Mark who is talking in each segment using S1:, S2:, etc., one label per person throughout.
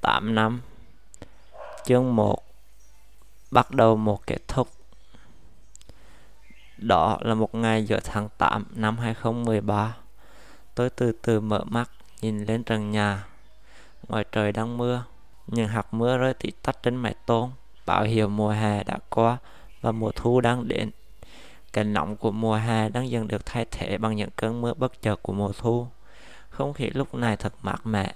S1: 8 năm. Chương 1 Bắt đầu một kết thúc. Đó là một ngày giữa tháng 8 năm 2013 Tôi từ từ mở mắt, nhìn lên trần nhà. Ngoài trời đang mưa, Những hạt mưa rơi tí tắt trên mái tôn. Bảo hiệu mùa hè đã qua Và mùa thu đang đến. Cái nóng của mùa hè đang dần được thay thế bằng những cơn mưa bất chợt của mùa thu. Không khí lúc này thật mát mẻ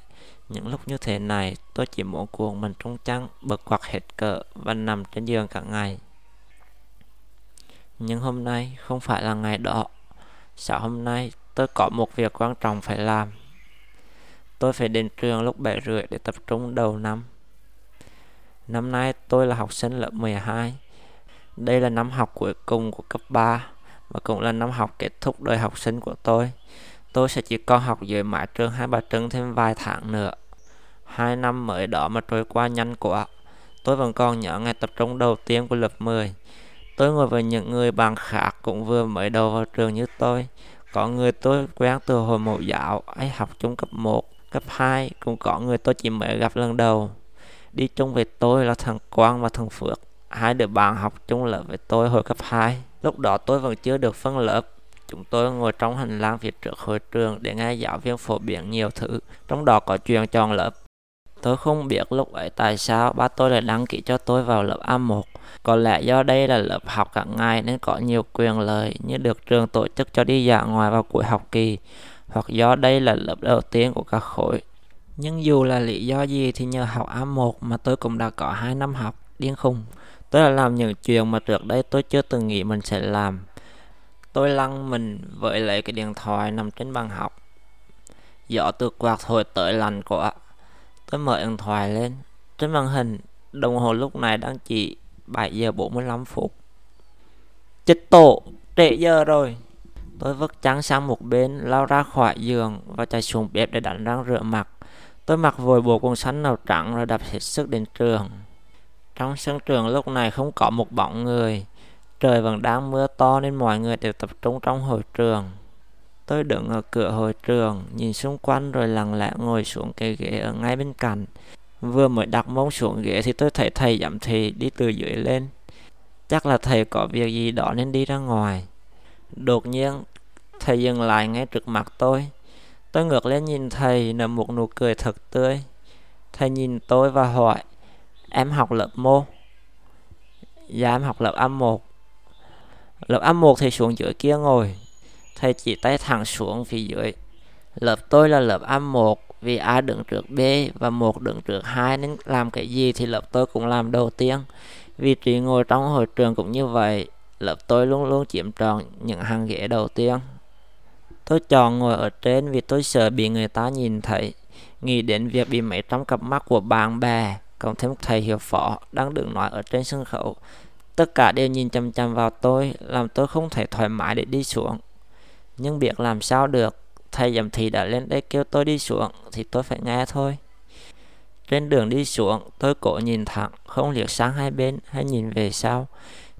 S1: những lúc như thế này, tôi chỉ muốn cuồng mình trong chăn, bật quạt hết cỡ và nằm trên giường cả ngày. Nhưng hôm nay không phải là ngày đó. Sáng hôm nay, tôi có một việc quan trọng phải làm. Tôi phải đến trường lúc 7 rưỡi để tập trung đầu năm. Năm nay tôi là học sinh lớp 12. Đây là năm học cuối cùng của cấp 3 và cũng là năm học kết thúc đời học sinh của tôi. Tôi sẽ chỉ còn học dưới mái trường Hai Bà Trưng thêm vài tháng nữa. Hai năm mới đó mà trôi qua nhanh quá. Tôi vẫn còn nhớ ngày tập trung đầu tiên của lớp 10. Tôi ngồi với những người bạn khác cũng vừa mới đầu vào trường như tôi. Có người tôi quen từ hồi mẫu giáo, ấy học chung cấp 1, cấp 2, cũng có người tôi chỉ mới gặp lần đầu. Đi chung với tôi là thằng Quang và thằng Phước. Hai đứa bạn học chung lớp với tôi hồi cấp 2. Lúc đó tôi vẫn chưa được phân lớp, Chúng tôi ngồi trong hành lang phía trước hội trường để nghe giáo viên phổ biến nhiều thứ, trong đó có chuyện chọn lớp. Tôi không biết lúc ấy tại sao ba tôi lại đăng ký cho tôi vào lớp A1. Có lẽ do đây là lớp học cả ngày nên có nhiều quyền lợi như được trường tổ chức cho đi dã ngoại vào cuối học kỳ, hoặc do đây là lớp đầu tiên của các khối. Nhưng dù là lý do gì thì nhờ học A1 mà tôi cũng đã có 2 năm học điên khùng. Tôi đã làm những chuyện mà trước đây tôi chưa từng nghĩ mình sẽ làm. Tôi lăn mình với lấy cái điện thoại nằm trên bàn học. Gió từ quạt thổi tới lạnh quá. Tôi mở điện thoại lên. Trên màn hình, đồng hồ lúc này đang chỉ 7 giờ 45 phút. Chết tổ, trễ giờ rồi. Tôi vứt trắng sang một bên, lao ra khỏi giường và chạy xuống bếp để đánh răng rửa mặt. Tôi mặc vội bộ quần xanh màu trắng rồi đạp hết sức đến trường. Trong sân trường lúc này không có một bóng người. Trời vẫn đang mưa to nên mọi người đều tập trung trong hội trường. Tôi đứng ở cửa hội trường, nhìn xung quanh rồi lặng lẽ ngồi xuống cái ghế ở ngay bên cạnh. Vừa mới đặt mông xuống ghế thì tôi thấy thầy giám thị đi từ dưới lên. Chắc là thầy có việc gì đó nên đi ra ngoài. Đột nhiên, thầy dừng lại ngay trước mặt tôi. Tôi ngược lên nhìn thầy nở một nụ cười thật tươi. Thầy nhìn tôi và hỏi, em học lớp mô? Dạ em học lớp A1. Lớp A1 thì xuống dưới kia ngồi. Thầy chỉ tay thẳng xuống phía dưới. Lớp tôi là lớp A1 vì A đứng trước B và một đứng trước hai nên làm cái gì thì lớp tôi cũng làm đầu tiên. Vị trí ngồi trong hội trường cũng như vậy. Lớp tôi luôn luôn chiếm trọn những hàng ghế đầu tiên. Tôi chọn ngồi ở trên vì tôi sợ bị người ta nhìn thấy. Nghĩ đến việc bị mấy trong cặp mắt của bạn bè, cộng thêm thầy hiệu phó đang đứng nói ở trên sân khấu Tất cả đều nhìn chăm chăm vào tôi, làm tôi không thể thoải mái để đi xuống. Nhưng biết làm sao được, thầy giám thị đã lên đây kêu tôi đi xuống, thì tôi phải nghe thôi. Trên đường đi xuống, tôi cố nhìn thẳng, không liếc sang hai bên hay nhìn về sau.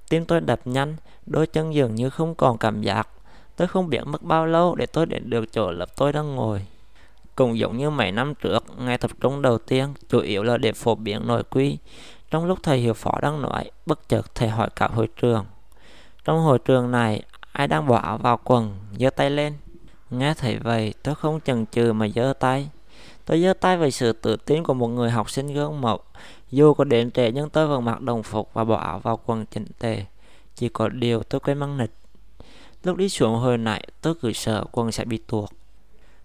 S1: Tim tôi đập nhanh, đôi chân dường như không còn cảm giác. Tôi không biết mất bao lâu để tôi đến được chỗ lớp tôi đang ngồi. Cũng giống như mấy năm trước, ngày tập trung đầu tiên, chủ yếu là để phổ biến nội quy. Trong lúc thầy hiệu phó đang nói, bất chợt thầy hỏi cả hội trường. Trong hội trường này, ai đang bỏ áo vào quần, giơ tay lên. Nghe thấy vậy, tôi không chần chừ mà giơ tay. Tôi giơ tay về sự tự tin của một người học sinh gương mẫu. Dù có đến trễ nhưng tôi vẫn mặc đồng phục và bỏ áo vào quần chỉnh tề. Chỉ có điều tôi quên mang nịch. Lúc đi xuống hồi nãy, tôi cứ sợ quần sẽ bị tuột.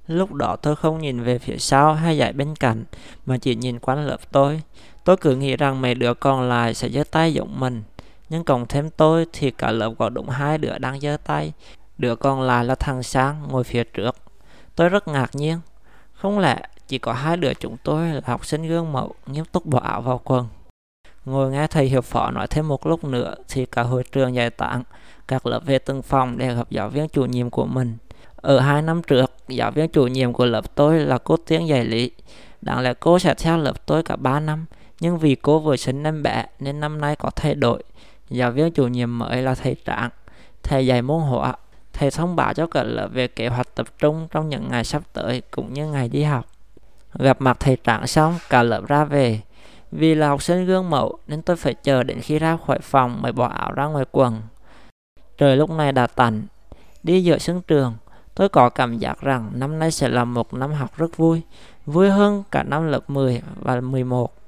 S1: Lúc đó tôi không nhìn về phía sau hay dạy bên cạnh, mà chỉ nhìn quanh lớp tôi. Tôi cứ nghĩ rằng mấy đứa còn lại sẽ giơ tay giống mình. Nhưng cộng thêm tôi thì cả lớp có đúng hai đứa đang giơ tay. Đứa còn lại là thằng Sang ngồi phía trước. Tôi rất ngạc nhiên. Không lẽ chỉ có hai đứa chúng tôi là học sinh gương mẫu nghiêm túc bỏ áo vào quần. Ngồi nghe thầy hiệu phó nói thêm một lúc nữa thì cả hội trường giải tán, các lớp về từng phòng để gặp giáo viên chủ nhiệm của mình. Ở hai năm trước, giáo viên chủ nhiệm của lớp tôi là cô Tiếng Giải Lý. Đáng lẽ cô sẽ theo lớp tôi cả 3 năm, nhưng vì cô vừa sinh em bé nên năm nay có thay đổi. Giáo viên chủ nhiệm mới là thầy Trạng, thầy dạy môn hóa. Thầy thông báo cho cả lớp về kế hoạch tập trung trong những ngày sắp tới cũng như ngày đi học. Gặp mặt thầy Trạng xong, cả lớp ra về. Vì là học sinh gương mẫu nên tôi phải chờ đến khi ra khỏi phòng mới bỏ áo ra ngoài quần. Trời lúc này đã tạnh. Đi giữa sân trường, tôi có cảm giác rằng năm nay sẽ là một năm học rất vui, vui hơn cả năm lớp 10 và 11.